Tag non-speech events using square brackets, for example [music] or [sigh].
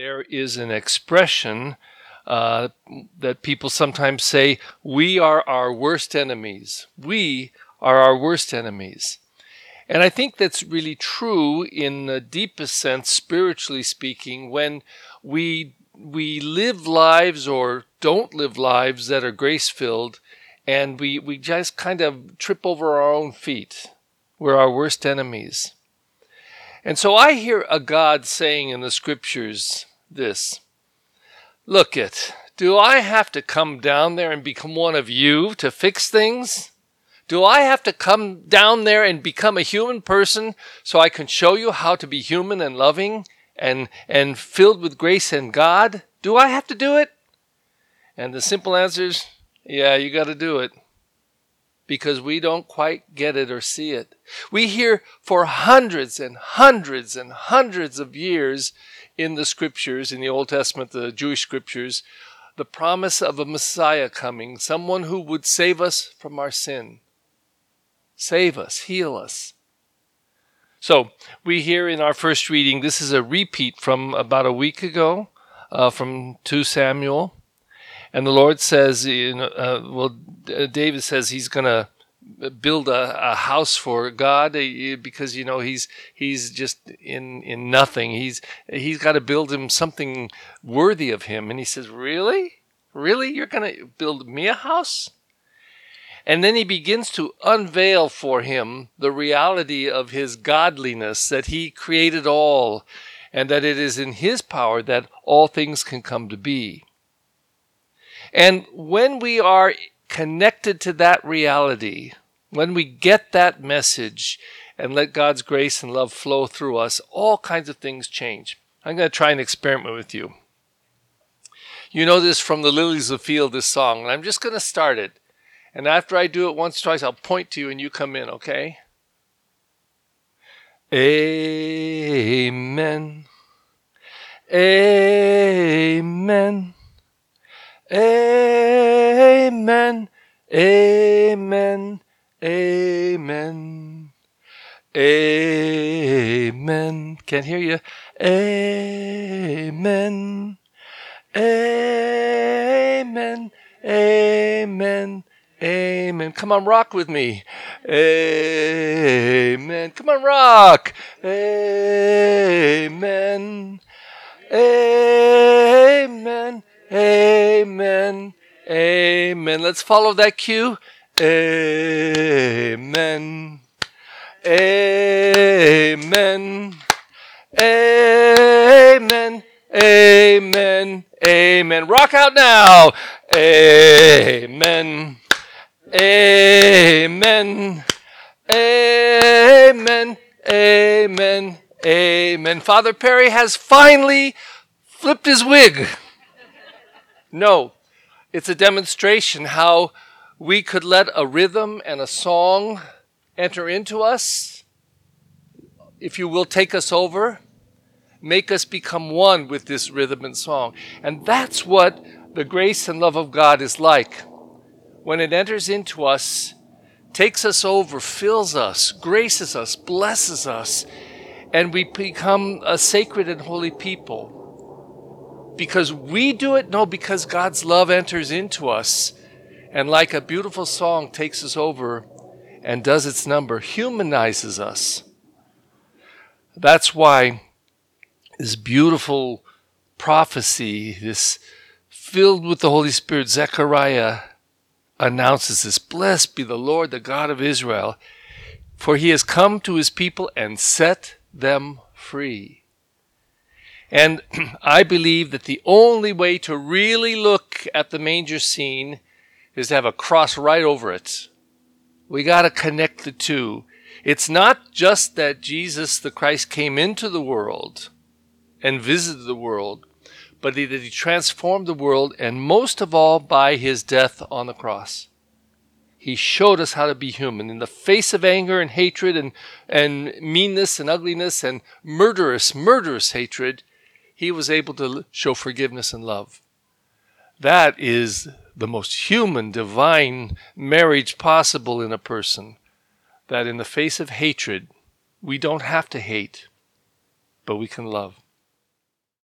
there is an expression uh, that people sometimes say, We are our worst enemies. We are our worst enemies. And I think that's really true in the deepest sense, spiritually speaking, when we, we live lives or don't live lives that are grace filled and we, we just kind of trip over our own feet. We're our worst enemies. And so I hear a God saying in the scriptures this Look it, do I have to come down there and become one of you to fix things? Do I have to come down there and become a human person so I can show you how to be human and loving and, and filled with grace and God? Do I have to do it? And the simple answer is, yeah, you got to do it because we don't quite get it or see it. We hear for hundreds and hundreds and hundreds of years in the scriptures, in the Old Testament, the Jewish scriptures, the promise of a Messiah coming, someone who would save us from our sin. Save us, heal us. So, we hear in our first reading, this is a repeat from about a week ago, uh, from 2 Samuel. And the Lord says, you know, uh, well, David says he's going to build a, a, house for God uh, because you know he's he's just in in nothing. He's he's got to build him something worthy of him. And he says, "Really, really, you're going to build me a house?" And then he begins to unveil for him the reality of his godliness that he created all, and that it is in his power that all things can come to be. And when we are connected to that reality, when we get that message and let God's grace and love flow through us, all kinds of things change. I'm going to try an experiment with you. You know this from the Lilies of the Field, this song, and I'm just going to start it. And after I do it once, or twice, I'll point to you and you come in, okay? Amen. Amen. Amen. Amen. Amen. Amen. Can't hear you. Amen. Amen. Amen. Amen. Come on, rock with me. Amen. Come on, rock. Amen. Amen. Amen. Let's follow that cue. Amen. Amen. Amen. Amen. Amen. Rock out now. Amen. Amen. Amen. Amen. Amen. Father Perry has finally flipped his wig. No, it's a demonstration how we could let a rhythm and a song enter into us, if you will, take us over, make us become one with this rhythm and song. And that's what the grace and love of God is like. When it enters into us, takes us over, fills us, graces us, blesses us, and we become a sacred and holy people because we do it? No, because God's love enters into us and, like a beautiful song, takes us over and does its number, humanizes us. That's why this beautiful prophecy, this filled with the Holy Spirit, Zechariah announces this Blessed be the Lord, the God of Israel, for he has come to his people and set them free. And [clears throat] I believe that the only way to really look at the manger scene is to have a cross right over it. We got to connect the two. It's not just that Jesus the Christ came into the world and visited the world, but that he transformed the world, and most of all by his death on the cross. He showed us how to be human in the face of anger and hatred and, and meanness and ugliness and murderous, murderous hatred he was able to show forgiveness and love. That is the most human, divine marriage possible in a person. That in the face of hatred, we don't have to hate, but we can love.